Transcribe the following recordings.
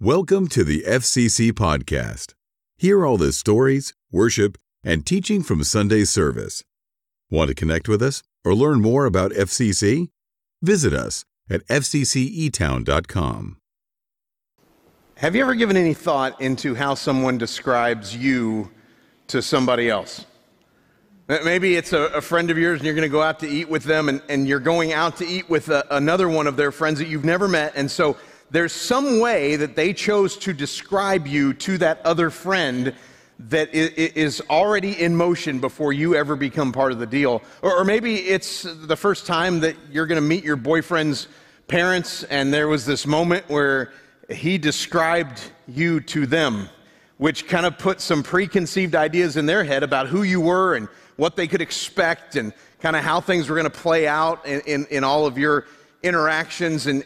Welcome to the FCC Podcast. Hear all the stories, worship, and teaching from Sunday service. Want to connect with us or learn more about FCC? Visit us at fccetown.com. Have you ever given any thought into how someone describes you to somebody else? Maybe it's a, a friend of yours and you're going to go out to eat with them, and, and you're going out to eat with a, another one of their friends that you've never met. And so there's some way that they chose to describe you to that other friend that is already in motion before you ever become part of the deal. Or, maybe it's the first time that you're going to meet your boyfriend's parents, and there was this moment where he described you to them, which kind of put some preconceived ideas in their head about who you were and what they could expect and kind of how things were going to play out in, in, in all of your interactions. And,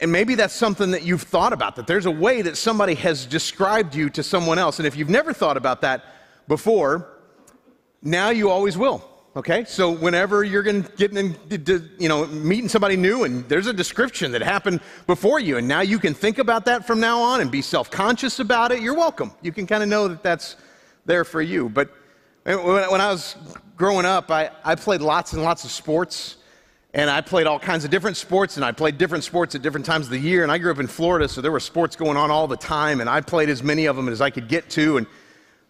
and maybe that's something that you've thought about, that there's a way that somebody has described you to someone else. And if you've never thought about that before, now you always will. Okay? So whenever you're going to get in, you know, meeting somebody new and there's a description that happened before you, and now you can think about that from now on and be self conscious about it, you're welcome. You can kind of know that that's there for you. But eh, when I was growing up, I, I played lots and lots of sports. And I played all kinds of different sports, and I played different sports at different times of the year. And I grew up in Florida, so there were sports going on all the time, and I played as many of them as I could get to. And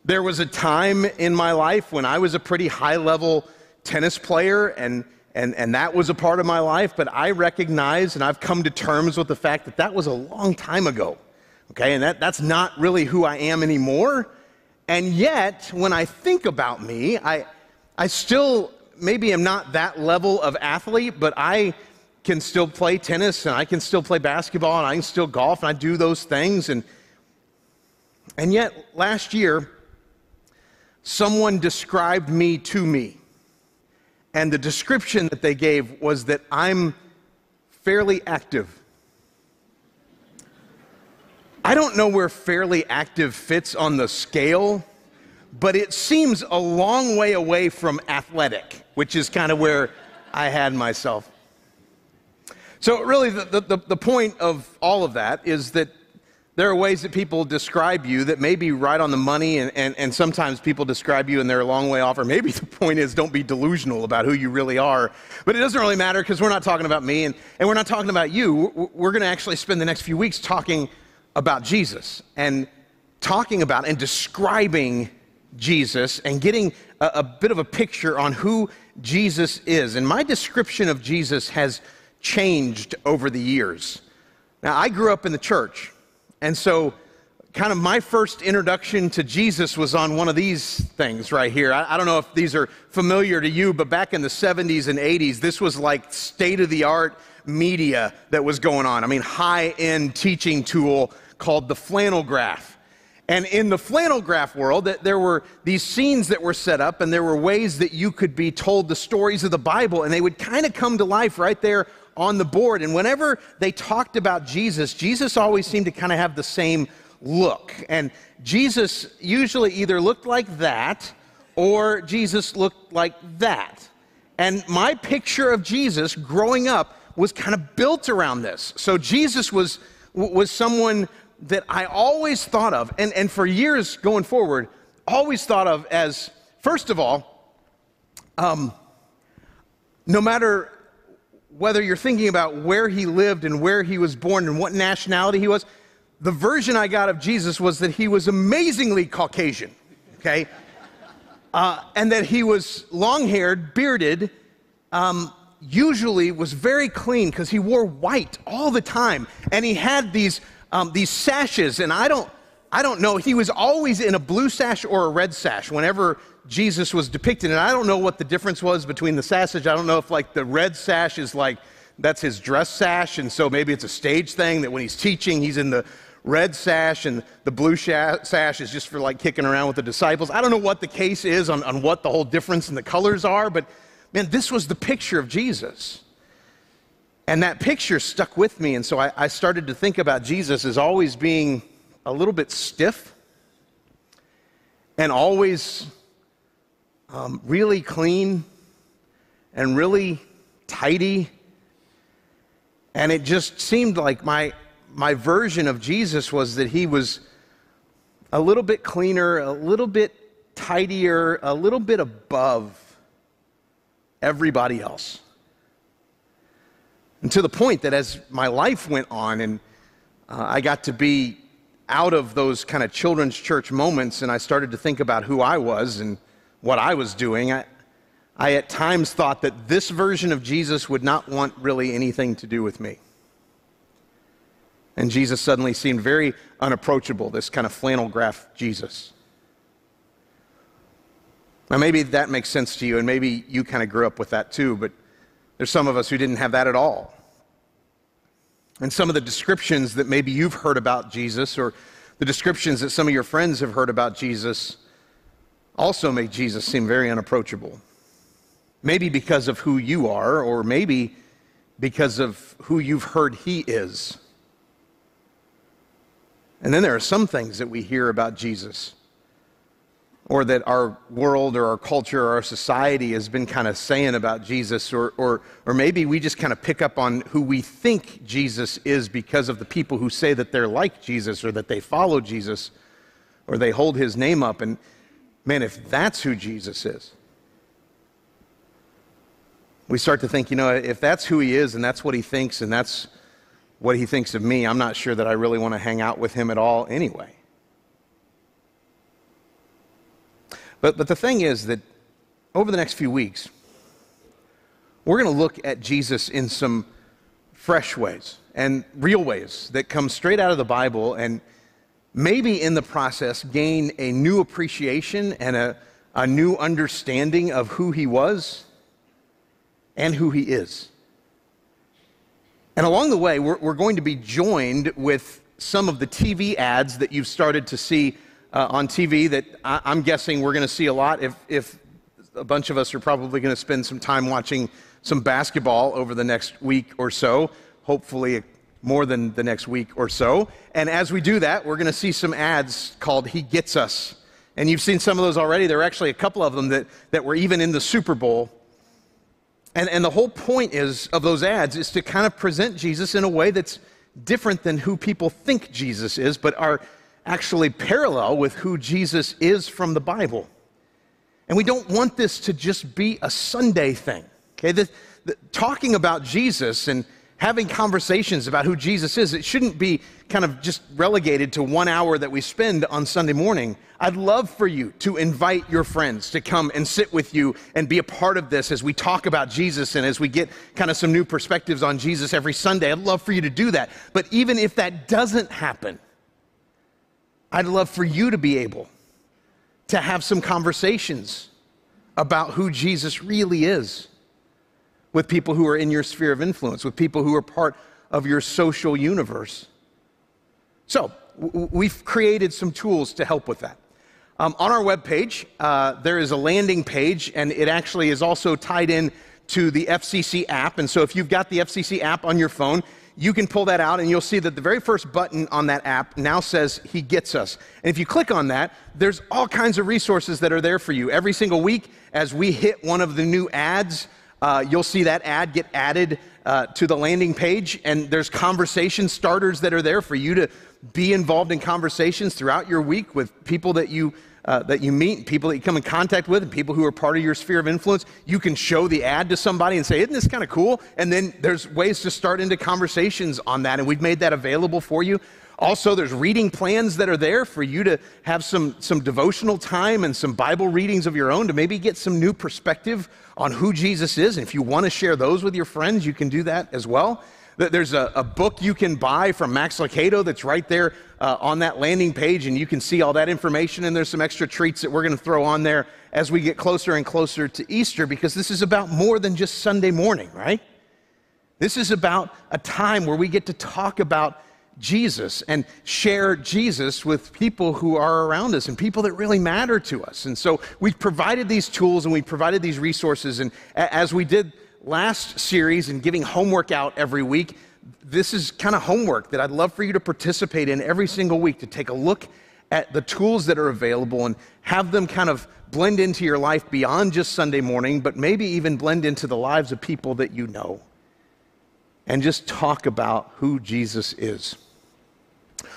there was a time in my life when I was a pretty high level tennis player, and, and, and that was a part of my life. But I recognize, and I've come to terms with the fact that that was a long time ago. Okay, and that, that's not really who I am anymore. And yet, when I think about me, I, I still maybe I'm not that level of athlete, but I can still play tennis and I can still play basketball and I can still golf and I do those things. And, and yet, last year, someone described me to me. And the description that they gave was that I'm fairly active. I don't know where fairly active fits on the scale but it seems a long way away from athletic, which is kind of where I had myself. So, really, the, the, the, point of all of that is that there are ways that people describe you that may be right on the money, and, and, and sometimes people describe you and they're a long way off. Or maybe the point is don't be delusional about who you really are. But it doesn't really matter because we're not talking about me and, and we're not talking about you. We're going to actually spend the next few weeks talking about Jesus and talking about and describing Jesus and getting a, a, bit of a picture on who Jesus is. And my description of Jesus has changed over the years. Now, I grew up in the church, and so kind of my first introduction to Jesus was on one of these things right here. I, I don't know if these are familiar to you, but back in the 70s and 80s, this was like state of the art media that was going on. I mean, high end teaching tool called the flannel graph. And in the flannel graph world, there were these scenes that were set up, and there were ways that you could be told the stories of the Bible, and they would kind of come to life right there on the board. And whenever they talked about Jesus, Jesus always seemed to kind of have the same look. And Jesus usually either looked like that or Jesus looked like that. And my picture of Jesus growing up was kind of built around this. So Jesus was, was someone that I always thought of, and, and for years going forward, always thought of as, first of all, um, no matter whether you're thinking about where he lived and where he was born and what nationality he was, the version I got of Jesus was that he was amazingly Caucasian, okay? Uh, and that he was long haired, bearded, um, usually was very clean because he wore white all the time. And he had these um, these sashes, and I don't, I don't know. He was always in a blue sash or a red sash whenever Jesus was depicted, and I don't know what the difference was between the sashes. I don't know if like the red sash is like that's his dress sash, and so maybe it's a stage thing that when he's teaching, he's in the red sash, and the blue sash is just for like kicking around with the disciples. I don't know what the case is on, on what the whole difference in the colors are, but man, this was the picture of Jesus. And that picture stuck with me. And so I, I, started to think about Jesus as always being a little bit stiff and always um, really clean and really tidy. And it just seemed like my, my version of Jesus was that he was a little bit cleaner, a little bit tidier, a little bit above everybody else. And to the point that as my life went on and uh, I got to be out of those kind of children's church moments and I started to think about who I was and what I was doing, I, I at times thought that this version of Jesus would not want really anything to do with me. And Jesus suddenly seemed very unapproachable, this kind of flannel graph Jesus. Now, maybe that makes sense to you, and maybe you kind of grew up with that too, but there's some of us who didn't have that at all. And some of the descriptions that maybe you've heard about Jesus, or the descriptions that some of your friends have heard about Jesus, also make Jesus seem very unapproachable. Maybe because of who you are, or maybe because of who you've heard he is. And then there are some things that we hear about Jesus or that our world or our culture or our society has been kind of saying about Jesus, or, or, or maybe we just kind of pick up on who we think Jesus is because of the people who say that they're like Jesus or that they follow Jesus or they hold his name up. And man, if that's who Jesus is, we start to think, you know, if that's who he is and that's what he thinks and that's what he thinks of me, I'm not sure that I really want to hang out with him at all anyway. But, but the thing is that over the next few weeks, we're going to look at Jesus in some fresh ways and real ways that come straight out of the Bible and maybe in the process gain a new appreciation and a, a new understanding of who he was and who he is. And along the way, we're, we're going to be joined with some of the TV ads that you've started to see uh, on TV that I, am guessing we're going to see a lot if, if a bunch of us are probably going to spend some time watching some basketball over the next week or so, hopefully more than the next week or so. And as we do that, we're going to see some ads called He Gets Us. And you've seen some of those already. There are actually a couple of them that, that were even in the Super Bowl. And, and the whole point is of those ads is to kind of present Jesus in a way that's different than who people think Jesus is, but are actually parallel with who Jesus is from the Bible. And we don't want this to just be a Sunday thing. Okay, the, the, talking about Jesus and having conversations about who Jesus is, it shouldn't be kind of just relegated to one hour that we spend on Sunday morning. I'd love for you to invite your friends to come and sit with you and be a part of this as we talk about Jesus and as we get kind of some new perspectives on Jesus every Sunday. I'd love for you to do that. But even if that doesn't happen, I'd love for you to be able to have some conversations about who Jesus really is with people who are in your sphere of influence, with people who are part of your social universe. So, we've created some tools to help with that. Um, on our webpage, uh, there is a landing page, and it actually is also tied in to the FCC app. And so, if you've got the FCC app on your phone, you can pull that out and you'll see that the very first button on that app now says He Gets Us. And if you click on that, there's all kinds of resources that are there for you. Every single week, as we hit one of the new ads, uh, you'll see that ad get added uh, to the landing page, and there's conversation starters that are there for you to be involved in conversations throughout your week with people that you uh, that you meet, people that you come in contact with, and people who are part of your sphere of influence, you can show the ad to somebody and say, Isn't this kind of cool? And then there's ways to start into conversations on that, and we've made that available for you. Also, there's reading plans that are there for you to have some, some devotional time and some Bible readings of your own to maybe get some new perspective on who Jesus is. And if you want to share those with your friends, you can do that as well. There's a, a book you can buy from Max Lucado that's right there uh, on that landing page, and you can see all that information. And there's some extra treats that we're going to throw on there as we get closer and closer to Easter because this is about more than just Sunday morning, right? This is about a time where we get to talk about Jesus and share Jesus with people who are around us and people that really matter to us. And so we've provided these tools and we've provided these resources. And as we did last series and giving homework out every week, this is kind of homework that I'd love for you to participate in every single week to take a look at the tools that are available and have them kind of blend into your life beyond just Sunday morning, but maybe even blend into the lives of people that you know. And just talk about who Jesus is.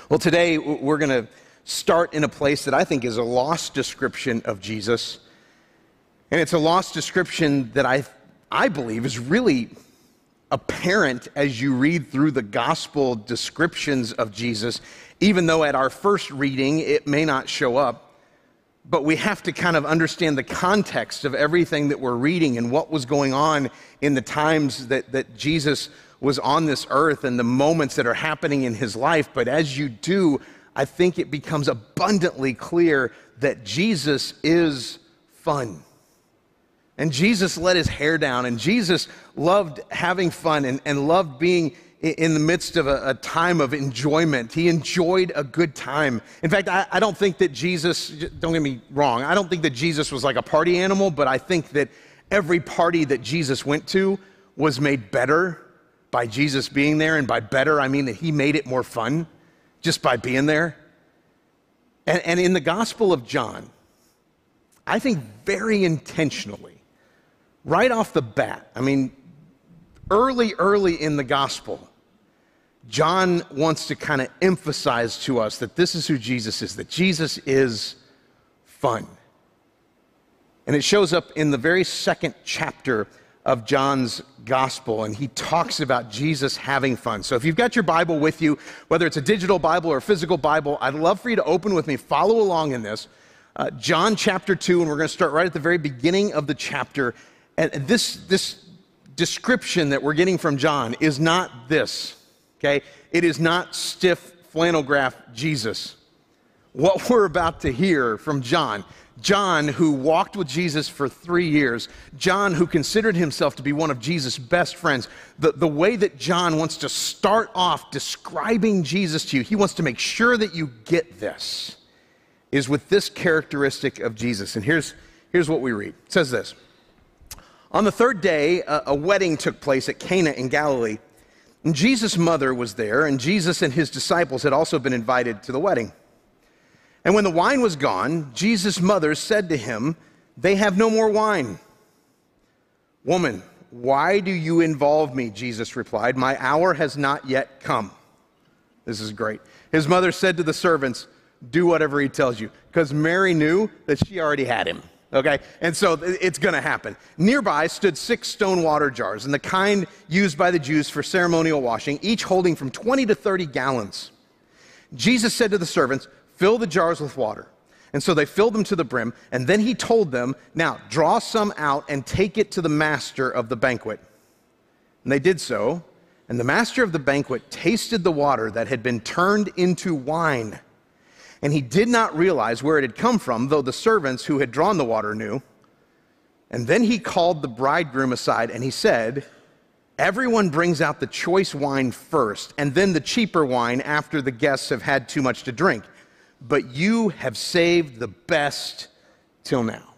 Well, today we're going to start in a place that I think is a lost description of Jesus. And it's a lost description that I, I believe is really apparent as you read through the gospel descriptions of Jesus, even though at our first reading it may not show up. But we have to kind of understand the context of everything that we're reading and what was going on in the times that, that Jesus was on this earth and the moments that are happening in his life. But as you do, I think it becomes abundantly clear that Jesus is fun. And Jesus let his hair down, and Jesus loved having fun and, and loved being in the midst of a, a, time of enjoyment. He enjoyed a good time. In fact, I, I, don't think that Jesus, don't get me wrong, I don't think that Jesus was like a party animal, but I think that every party that Jesus went to was made better by Jesus being there. And by better, I mean that he made it more fun just by being there. And, and in the Gospel of John, I think very intentionally, right off the bat, I mean, early, early in the gospel, John wants to kind of emphasize to us that this is who Jesus is, that Jesus is fun. And it shows up in the very second chapter of John's gospel, and he talks about Jesus having fun. So if you've got your Bible with you, whether it's a digital Bible or a physical Bible, I'd love for you to open with me, follow along in this. Uh, John chapter 2, and we're going to start right at the very beginning of the chapter. And this, this description that we're getting from John is not this, okay? It is not stiff flannel graph Jesus. What we're about to hear from John, John who walked with Jesus for three years, John who considered himself to be one of Jesus' best friends, the, the way that John wants to start off describing Jesus to you, he wants to make sure that you get this, is with this characteristic of Jesus. And here's, here's what we read it says this. On the third day, a, wedding took place at Cana in Galilee. And Jesus' mother was there, and Jesus and his disciples had also been invited to the wedding. And when the wine was gone, Jesus' mother said to him, They have no more wine. Woman, why do you involve me? Jesus replied, My hour has not yet come. This is great. His mother said to the servants, Do whatever he tells you, because Mary knew that she already had him okay? And so it's going to happen. Nearby stood six stone water jars, and the kind used by the Jews for ceremonial washing, each holding from 20 to 30 gallons. Jesus said to the servants, Fill the jars with water. And so they filled them to the brim, and then he told them, Now draw some out and take it to the master of the banquet. And they did so, and the master of the banquet tasted the water that had been turned into wine and he did not realize where it had come from, though the servants who had drawn the water knew. And then he called the bridegroom aside and he said, Everyone brings out the choice wine first, and then the cheaper wine after the guests have had too much to drink. But you have saved the best till now.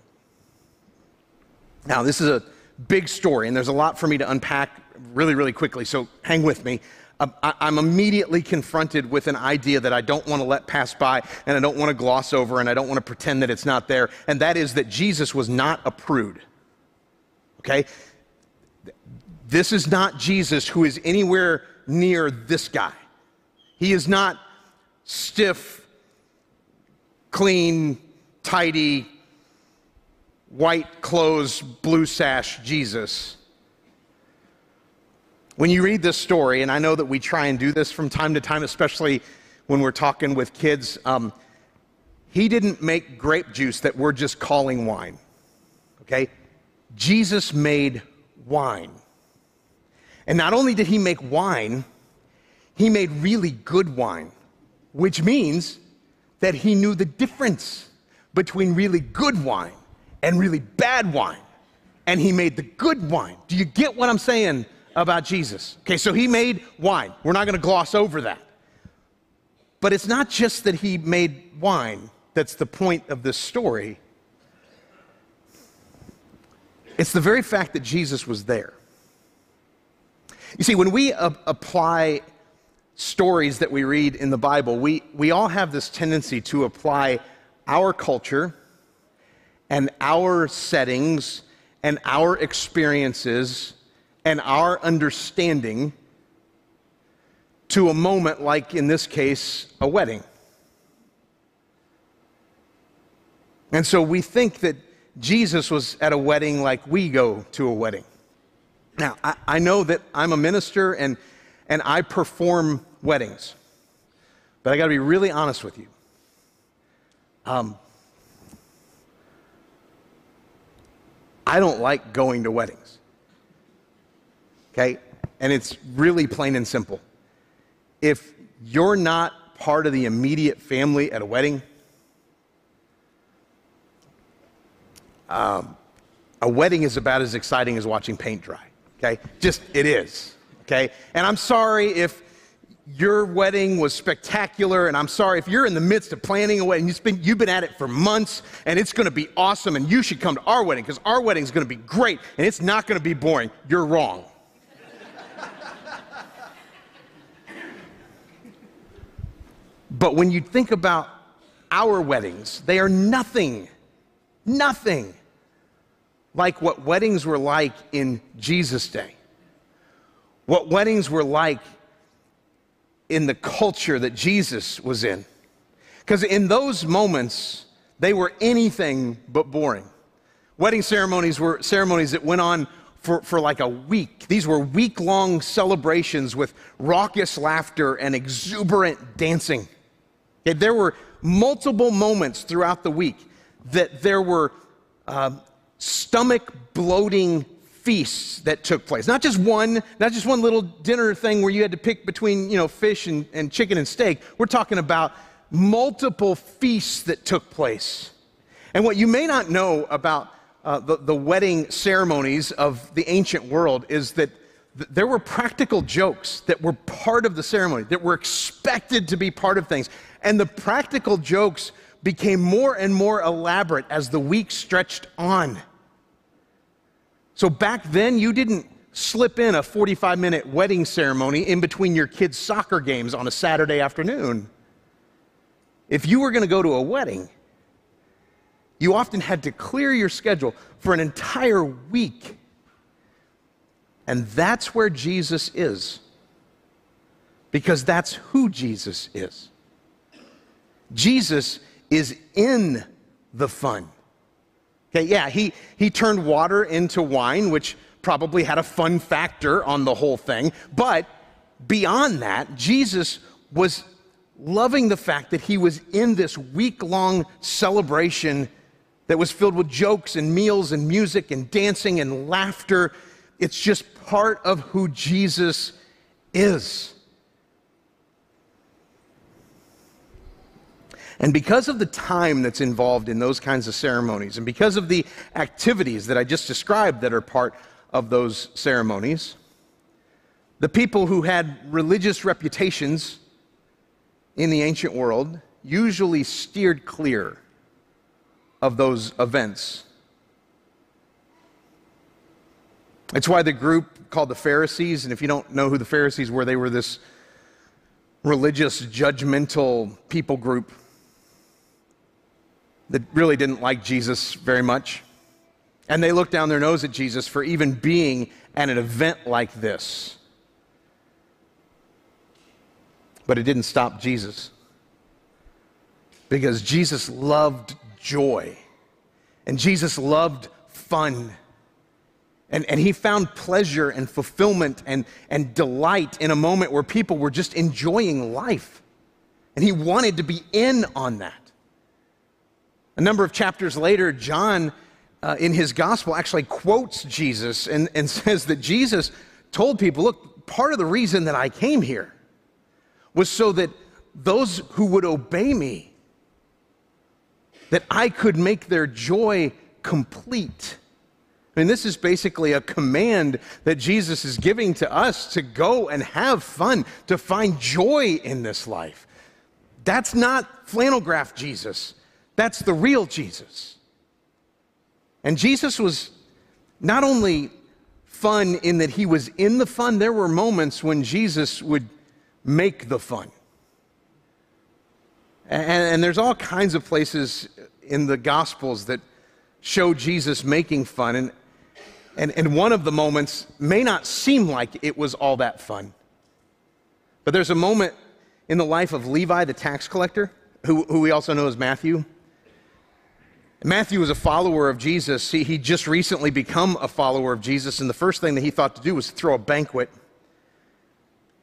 Now, this is a big story, and there's a lot for me to unpack really, really quickly, so hang with me. Um, I'm immediately confronted with an idea that I don't want to let pass by and I don't want to gloss over and I don't want to pretend that it's not there, and that is that Jesus was not a prude. Okay? This is not Jesus who is anywhere near this guy. He is not stiff, clean, tidy, white clothes, blue sash Jesus. When you read this story, and I know that we try and do this from time to time, especially when we're talking with kids, um, he didn't make grape juice that we're just calling wine. Okay? Jesus made wine. And not only did he make wine, he made really good wine, which means that he knew the difference between really good wine and really bad wine. And he made the good wine. Do you get what I'm saying? About Jesus. Okay, so he made wine. We're not going to gloss over that. But it's not just that he made wine that's the point of this story. It's the very fact that Jesus was there. You see, when we apply stories that we read in the Bible, we, we all have this tendency to apply our culture and our settings and our experiences and our understanding to a moment like, in this case, a wedding. And so we think that Jesus was at a wedding like we go to a wedding. Now, I, I know that I'm a minister and, and I perform weddings, but I got to be really honest with you. Um, I don't like going to weddings. Okay? And it's really plain and simple. If you're not part of the immediate family at a wedding, um, a wedding is about as exciting as watching paint dry. Okay? Just, it is. Okay? And I'm sorry if your wedding was spectacular, and I'm sorry if you're in the midst of planning a wedding, you've been, you've been at it for months, and it's gonna be awesome, and you should come to our wedding because our wedding is gonna be great, and it's not gonna be boring. You're wrong. But when you think about our weddings, they are nothing, nothing like what weddings were like in Jesus' day. What weddings were like in the culture that Jesus was in. Because in those moments, they were anything but boring. Wedding ceremonies were ceremonies that went on for, for like a week. These were week long celebrations with raucous laughter and exuberant dancing. Okay, there were multiple moments throughout the week that there were uh, stomach bloating feasts that took place. Not just one, not just one little dinner thing where you had to pick between, you know, fish and, and chicken and steak. We're talking about multiple feasts that took place. And what you may not know about uh, the, the wedding ceremonies of the ancient world is that th- there were practical jokes that were part of the ceremony, that were expected to be part of things. And the practical jokes became more and more elaborate as the week stretched on. So back then, you didn't slip in a 45 minute wedding ceremony in between your kids' soccer games on a Saturday afternoon. If you were going to go to a wedding, you often had to clear your schedule for an entire week. And that's where Jesus is. Because that's who Jesus is. Jesus is in the fun. Okay, yeah, he, he turned water into wine, which probably had a fun factor on the whole thing. But beyond that, Jesus was loving the fact that he was in this week long celebration that was filled with jokes and meals and music and dancing and laughter. It's just part of who Jesus is. And because of the time that's involved in those kinds of ceremonies, and because of the activities that I just described that are part of those ceremonies, the people who had religious reputations in the ancient world usually steered clear of those events. It's why the group called the Pharisees, and if you don't know who the Pharisees were, they were this religious, judgmental people group that really didn't like Jesus very much. And they looked down their nose at Jesus for even being at an event like this. But it didn't stop Jesus. Because Jesus loved joy. And Jesus loved fun. And, and he found pleasure and fulfillment and, and delight in a moment where people were just enjoying life. And he wanted to be in on that. A number of chapters later, John, uh, in his gospel, actually quotes Jesus and, and says that Jesus told people, Look, part of the reason that I came here was so that those who would obey me, that I could make their joy complete. I mean, this is basically a command that Jesus is giving to us to go and have fun, to find joy in this life. That's not flannel graph Jesus. That's the real Jesus. And Jesus was not only fun in that he was in the fun, there were moments when Jesus would make the fun. And, and, there's all kinds of places in the Gospels that show Jesus making fun. And, and, and one of the moments may not seem like it was all that fun. But there's a moment in the life of Levi, the tax collector, who, who we also know as Matthew. Matthew was a follower of Jesus. He, he just recently become a follower of Jesus, and the first thing that he thought to do was throw a banquet.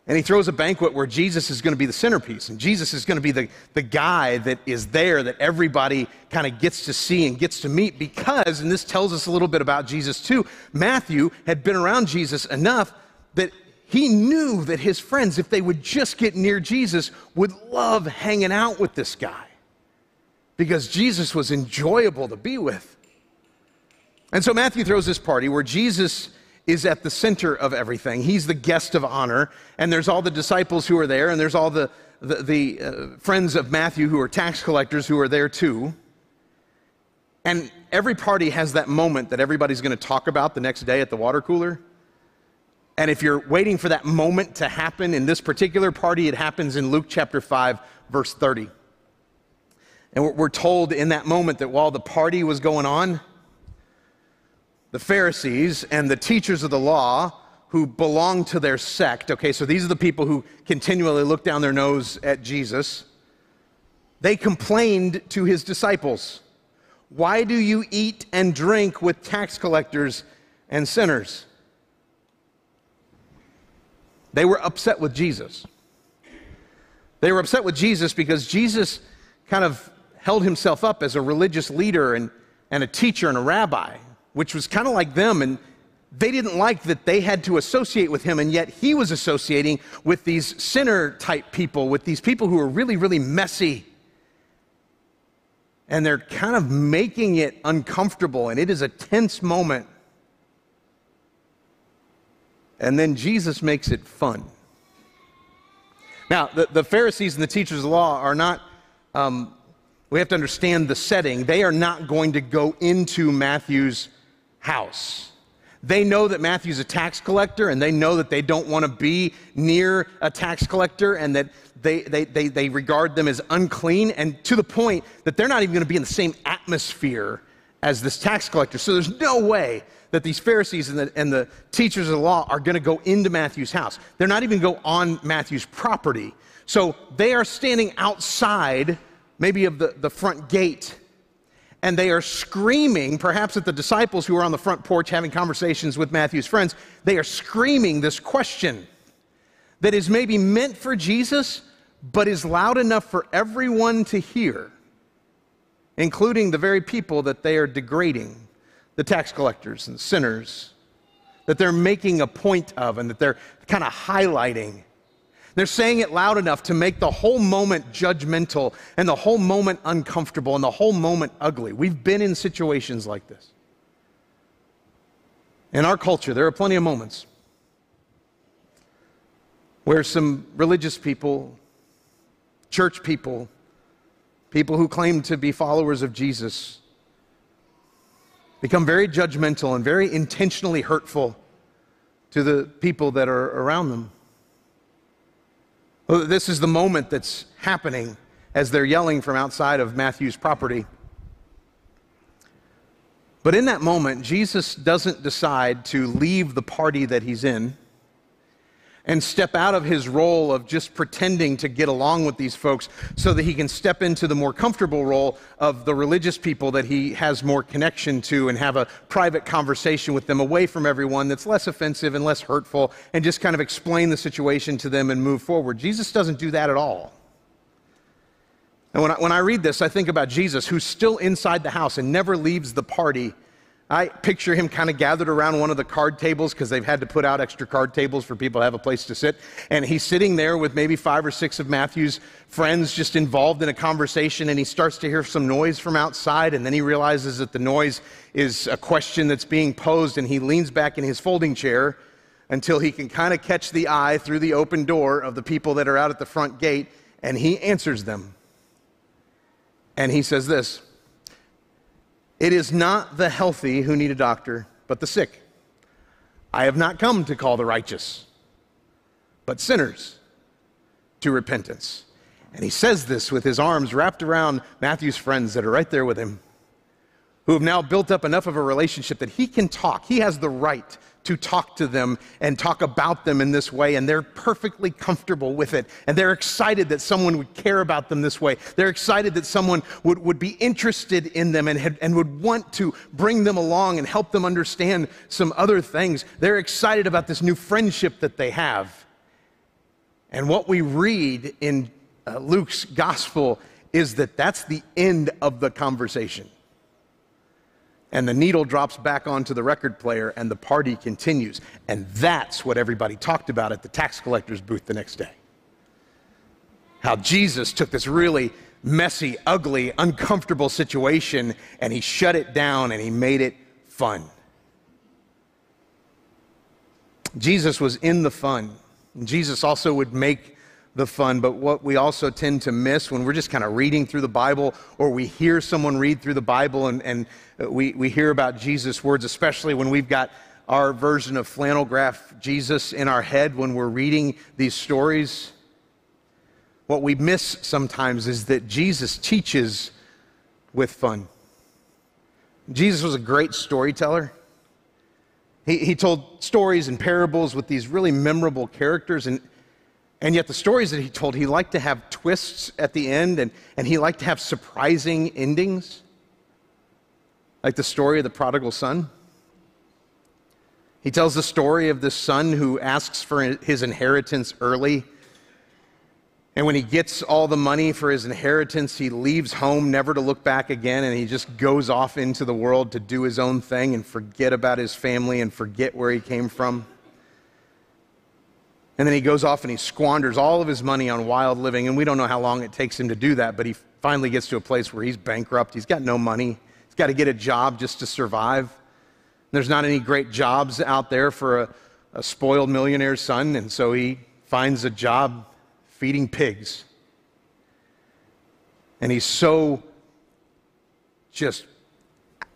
And he throws a banquet where Jesus is going to be the centerpiece, and Jesus is going to be the, the guy that is there that everybody kind of gets to see and gets to meet because, and this tells us a little bit about Jesus too, Matthew had been around Jesus enough that he knew that his friends, if they would just get near Jesus, would love hanging out with this guy because Jesus was enjoyable to be with. And so Matthew throws this party where Jesus is at the center of everything. He's the guest of honor, and there's all the disciples who are there, and there's all the, the, the uh, friends of Matthew who are tax collectors who are there too. And every party has that moment that everybody's going to talk about the next day at the water cooler. And if you're waiting for that moment to happen in this particular party, it happens in Luke chapter 5, verse 30. And we're told in that moment that while the party was going on, the Pharisees and the teachers of the law who belonged to their sect, okay, so these are the people who continually look down their nose at Jesus, they complained to his disciples, Why do you eat and drink with tax collectors and sinners? They were upset with Jesus. They were upset with Jesus because Jesus kind of held himself up as a religious leader and, and a teacher and a rabbi, which was kind of like them. And they didn't like that they had to associate with him, and yet he was associating with these sinner type people, with these people who are really, really messy. And they're kind of making it uncomfortable, and it is a tense moment. And then Jesus makes it fun. Now, the, the Pharisees and the teachers of the law are not, um, we have to understand the setting. They are not going to go into Matthew's house. They know that Matthew's a tax collector and they know that they don't want to be near a tax collector and that they, they, they, they regard them as unclean and to the point that they're not even going to be in the same atmosphere as this tax collector. So there's no way that these Pharisees and the, and the teachers of the law are going to go into Matthew's house. They're not even go on Matthew's property. So they are standing outside, maybe of the, the front gate, and they are screaming, perhaps at the disciples who are on the front porch having conversations with Matthew's friends. They are screaming this question that is maybe meant for Jesus, but is loud enough for everyone to hear, including the very people that they are degrading the tax collectors and sinners that they're making a point of and that they're kind of highlighting. They're saying it loud enough to make the whole moment judgmental and the whole moment uncomfortable and the whole moment ugly. We've been in situations like this. In our culture, there are plenty of moments where some religious people, church people, people who claim to be followers of Jesus, become very judgmental and very intentionally hurtful to the people that are around them. This is the moment that's happening as they're yelling from outside of Matthew's property. But in that moment, Jesus doesn't decide to leave the party that he's in and step out of his role of just pretending to get along with these folks so that he can step into the more comfortable role of the religious people that he has more connection to and have a private conversation with them away from everyone that's less offensive and less hurtful and just kind of explain the situation to them and move forward. Jesus doesn't do that at all. And when I, when I read this, I think about Jesus, who's still inside the house and never leaves the party I picture him kind of gathered around one of the card tables because they've had to put out extra card tables for people to have a place to sit. And he's sitting there with maybe five or six of Matthew's friends just involved in a conversation. And he starts to hear some noise from outside. And then he realizes that the noise is a question that's being posed. And he leans back in his folding chair until he can kind of catch the eye through the open door of the people that are out at the front gate. And he answers them. And he says this. It is not the healthy who need a doctor, but the sick. I have not come to call the righteous, but sinners to repentance. And he says this with his arms wrapped around Matthew's friends that are right there with him, who have now built up enough of a relationship that he can talk. He has the right to talk to them and talk about them in this way, and they're perfectly comfortable with it. And they're excited that someone would care about them this way. They're excited that someone would, would be interested in them and, had, and would want to bring them along and help them understand some other things. They're excited about this new friendship that they have. And what we read in uh, Luke's gospel is that that's the end of the conversation. And the needle drops back onto the record player and the party continues. And that's what everybody talked about at the tax collector's booth the next day. How Jesus took this really messy, ugly, uncomfortable situation and he shut it down and he made it fun. Jesus was in the fun. Jesus also would make the fun, but what we also tend to miss when we're just kind of reading through the Bible or we hear someone read through the Bible and, and we, we hear about Jesus' words, especially when we've got our version of flannel graph Jesus in our head when we're reading these stories. What we miss sometimes is that Jesus teaches with fun. Jesus was a great storyteller. He, he told stories and parables with these really memorable characters, and and yet, the stories that he told, he liked to have twists at the end and, and he liked to have surprising endings, like the story of the prodigal son. He tells the story of the son who asks for his inheritance early. And when he gets all the money for his inheritance, he leaves home never to look back again, and he just goes off into the world to do his own thing and forget about his family and forget where he came from. And then he goes off and he squanders all of his money on wild living. And we don't know how long it takes him to do that, but he finally gets to a place where he's bankrupt. He's got no money. He's got to get a job just to survive. There's not any great jobs out there for a, a spoiled millionaire's son. And so he finds a job feeding pigs. And he's so just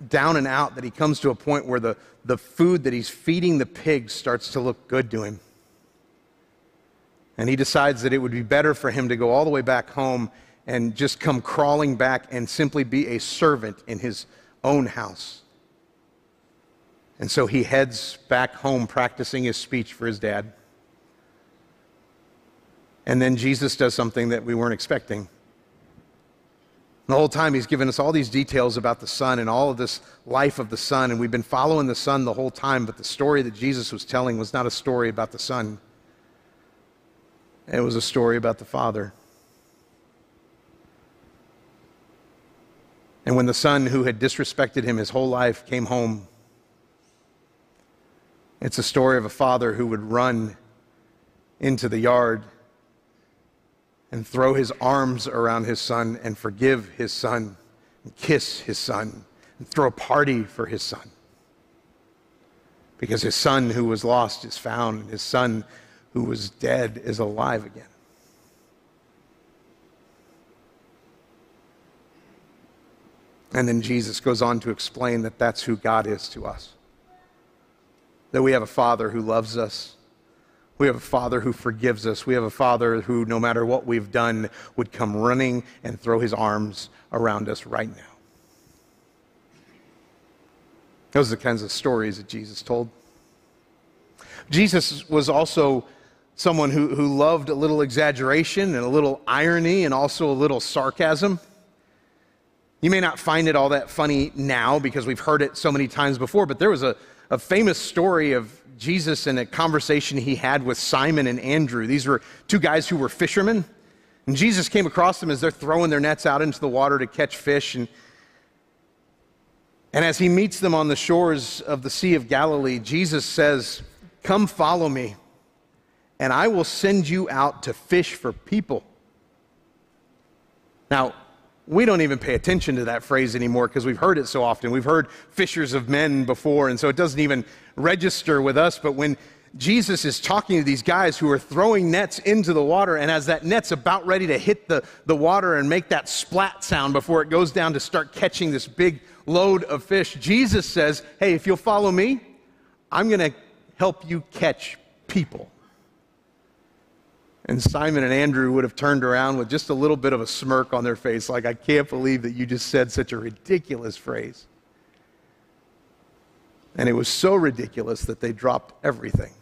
down and out that he comes to a point where the, the food that he's feeding the pigs starts to look good to him. And he decides that it would be better for him to go all the way back home and just come crawling back and simply be a servant in his own house. And so he heads back home practicing his speech for his dad. And then Jesus does something that we weren't expecting. The whole time he's given us all these details about the Son and all of this life of the Son, and we've been following the Son the whole time, but the story that Jesus was telling was not a story about the Son. It was a story about the Father. And when the son who had disrespected him his whole life came home, it's a story of a father who would run into the yard and throw his arms around his son and forgive his son and kiss his son and throw a party for his son. Because his son who was lost is found, and his son who was dead is alive again. And then Jesus goes on to explain that that's who God is to us. That we have a Father who loves us. We have a Father who forgives us. We have a Father who, no matter what we've done, would come running and throw his arms around us right now. Those are the kinds of stories that Jesus told. Jesus was also someone who, who loved a little exaggeration and a little irony and also a little sarcasm. You may not find it all that funny now because we've heard it so many times before, but there was a, a famous story of Jesus and a conversation he had with Simon and Andrew. These were two guys who were fishermen. And Jesus came across them as they're throwing their nets out into the water to catch fish. And, and as he meets them on the shores of the Sea of Galilee, Jesus says, Come follow me and I will send you out to fish for people. Now, we don't even pay attention to that phrase anymore because we've heard it so often. We've heard fishers of men before, and so it doesn't even register with us. But when Jesus is talking to these guys who are throwing nets into the water, and as that net's about ready to hit the, the water and make that splat sound before it goes down to start catching this big load of fish, Jesus says, Hey, if you'll follow me, I'm going to help you catch people. And Simon and Andrew would have turned around with just a little bit of a smirk on their face, like, I can't believe that you just said such a ridiculous phrase. And it was so ridiculous that they dropped everything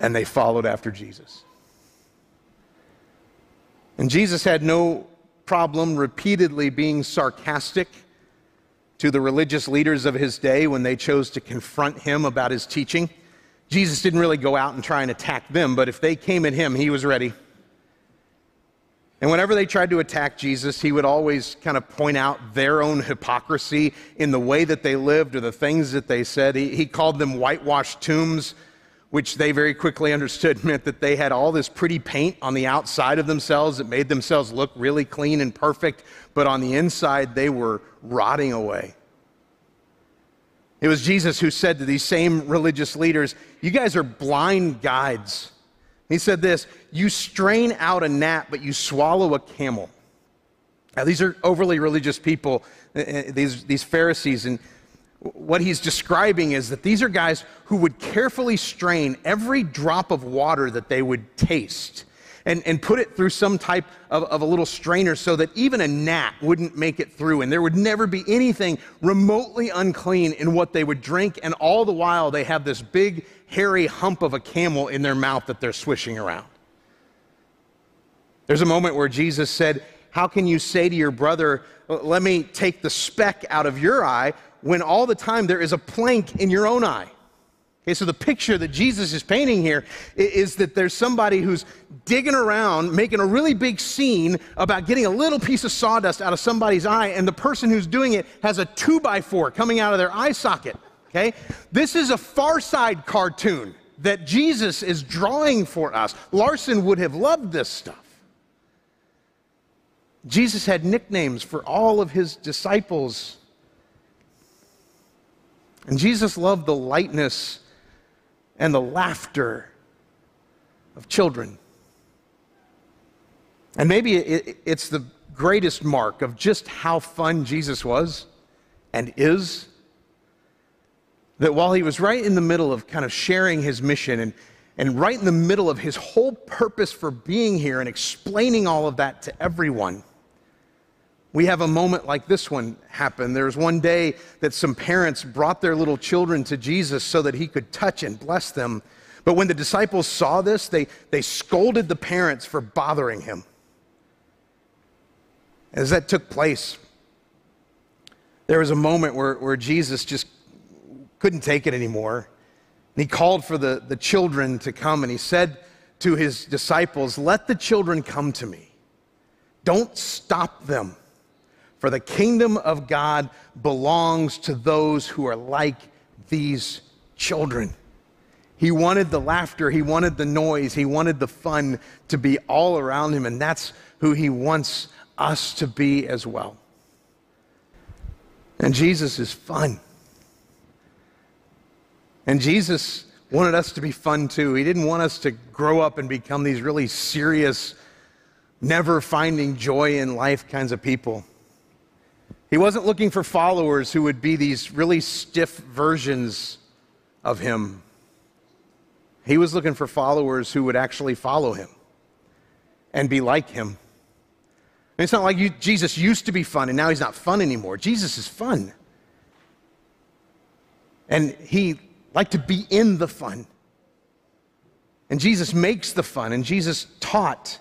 and they followed after Jesus. And Jesus had no problem repeatedly being sarcastic to the religious leaders of his day when they chose to confront him about his teaching. Jesus didn't really go out and try and attack them, but if they came at him, he was ready. And whenever they tried to attack Jesus, he would always kind of point out their own hypocrisy in the way that they lived or the things that they said. He, he called them whitewashed tombs, which they very quickly understood meant that they had all this pretty paint on the outside of themselves that made themselves look really clean and perfect, but on the inside, they were rotting away. It was Jesus who said to these same religious leaders, You guys are blind guides. He said this You strain out a gnat, but you swallow a camel. Now, these are overly religious people, uh, uh, these, these Pharisees, and what he's describing is that these are guys who would carefully strain every drop of water that they would taste and, and put it through some type of, of a little strainer so that even a gnat wouldn't make it through. And there would never be anything remotely unclean in what they would drink. And all the while, they have this big, hairy hump of a camel in their mouth that they're swishing around. There's a moment where Jesus said, How can you say to your brother, Let me take the speck out of your eye, when all the time there is a plank in your own eye? Okay, so the picture that Jesus is painting here is that there's somebody who's digging around, making a really big scene about getting a little piece of sawdust out of somebody's eye, and the person who's doing it has a two by four coming out of their eye socket. Okay? This is a Far Side cartoon that Jesus is drawing for us. Larson would have loved this stuff. Jesus had nicknames for all of his disciples. And Jesus loved the lightness and the laughter of children. And maybe it's the greatest mark of just how fun Jesus was and is that while he was right in the middle of kind of sharing his mission and, and right in the middle of his whole purpose for being here and explaining all of that to everyone, we have a moment like this one happen. There was one day that some parents brought their little children to Jesus so that he could touch and bless them. But when the disciples saw this, they, they scolded the parents for bothering him. As that took place, there was a moment where, where Jesus just couldn't take it anymore. And he called for the, the children to come and he said to his disciples, Let the children come to me. Don't stop them for the kingdom of God belongs to those who are like these children. He wanted the laughter, he wanted the noise, he wanted the fun to be all around him, and that's who he wants us to be as well. And Jesus is fun. And Jesus wanted us to be fun too. He didn't want us to grow up and become these really serious, never finding joy in life kinds of people. He wasn't looking for followers who would be these really stiff versions of him. He was looking for followers who would actually follow him and be like him. And it's not like you, Jesus used to be fun and now he's not fun anymore. Jesus is fun. And he liked to be in the fun. And Jesus makes the fun, and Jesus taught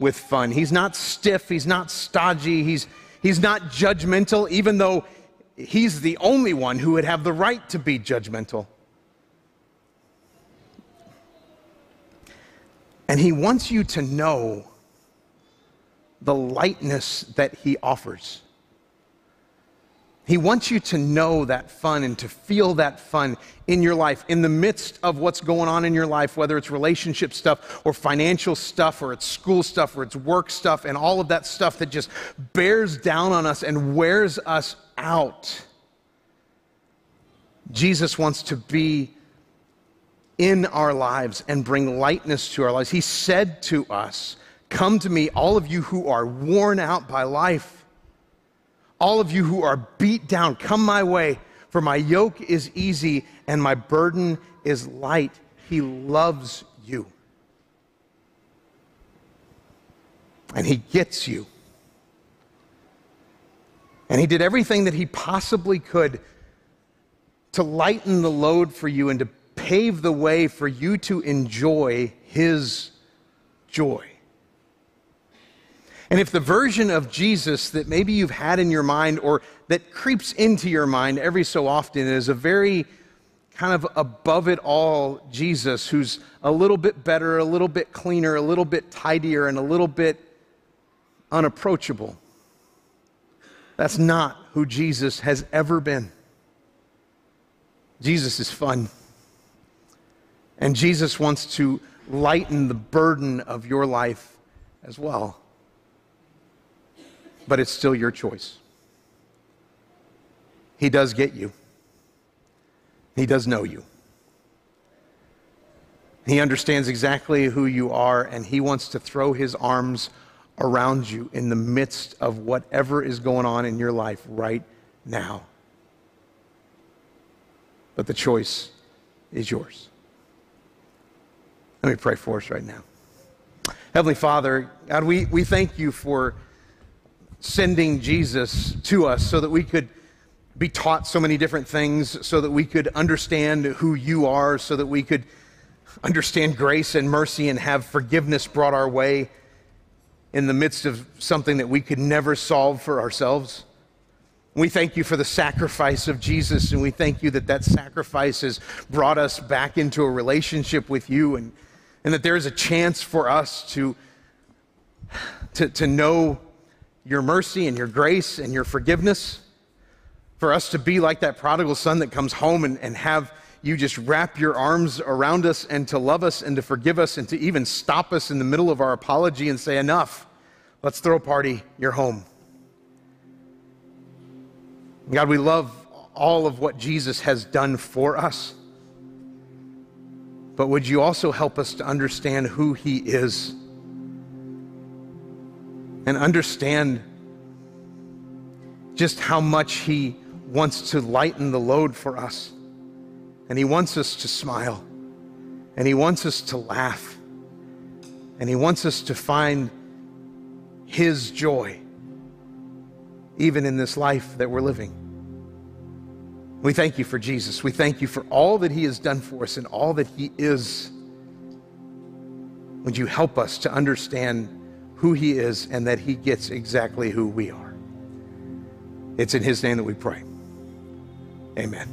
with fun. He's not stiff, he's not stodgy, he's, He's not judgmental, even though he's the only one who would have the right to be judgmental. And he wants you to know the lightness that he offers. He wants you to know that fun and to feel that fun in your life, in the midst of what's going on in your life, whether it's relationship stuff or financial stuff or it's school stuff or it's work stuff and all of that stuff that just bears down on us and wears us out. Jesus wants to be in our lives and bring lightness to our lives. He said to us, Come to me, all of you who are worn out by life all of you who are beat down, come my way, for my yoke is easy and my burden is light. He loves you. And He gets you. And He did everything that He possibly could to lighten the load for you and to pave the way for you to enjoy His joy. And if the version of Jesus that maybe you've had in your mind or that creeps into your mind every so often is a very kind of above it all Jesus who's a little bit better, a little bit cleaner, a little bit tidier, and a little bit unapproachable. That's not who Jesus has ever been. Jesus is fun. And Jesus wants to lighten the burden of your life as well. But it's still your choice. He does get you, He does know you. He understands exactly who you are, and He wants to throw His arms around you in the midst of whatever is going on in your life right now. But the choice is yours. Let me pray for us right now. Heavenly Father, God, we, we thank you for sending Jesus to us so that we could be taught so many different things, so that we could understand who you are, so that we could understand grace and mercy and have forgiveness brought our way in the midst of something that we could never solve for ourselves. We thank you for the sacrifice of Jesus, and we thank you that that sacrifice has brought us back into a relationship with you and and that there is a chance for us to, to, to know your mercy and your grace and your forgiveness, for us to be like that prodigal son that comes home and, and have you just wrap your arms around us and to love us and to forgive us and to even stop us in the middle of our apology and say, Enough, let's throw a party, you're home. God, we love all of what Jesus has done for us. But would you also help us to understand who He is and understand just how much He wants to lighten the load for us? And He wants us to smile, and He wants us to laugh, and He wants us to find His joy, even in this life that we're living. We thank you for Jesus. We thank you for all that he has done for us and all that he is. Would you help us to understand who he is and that he gets exactly who we are? It's in his name that we pray. Amen.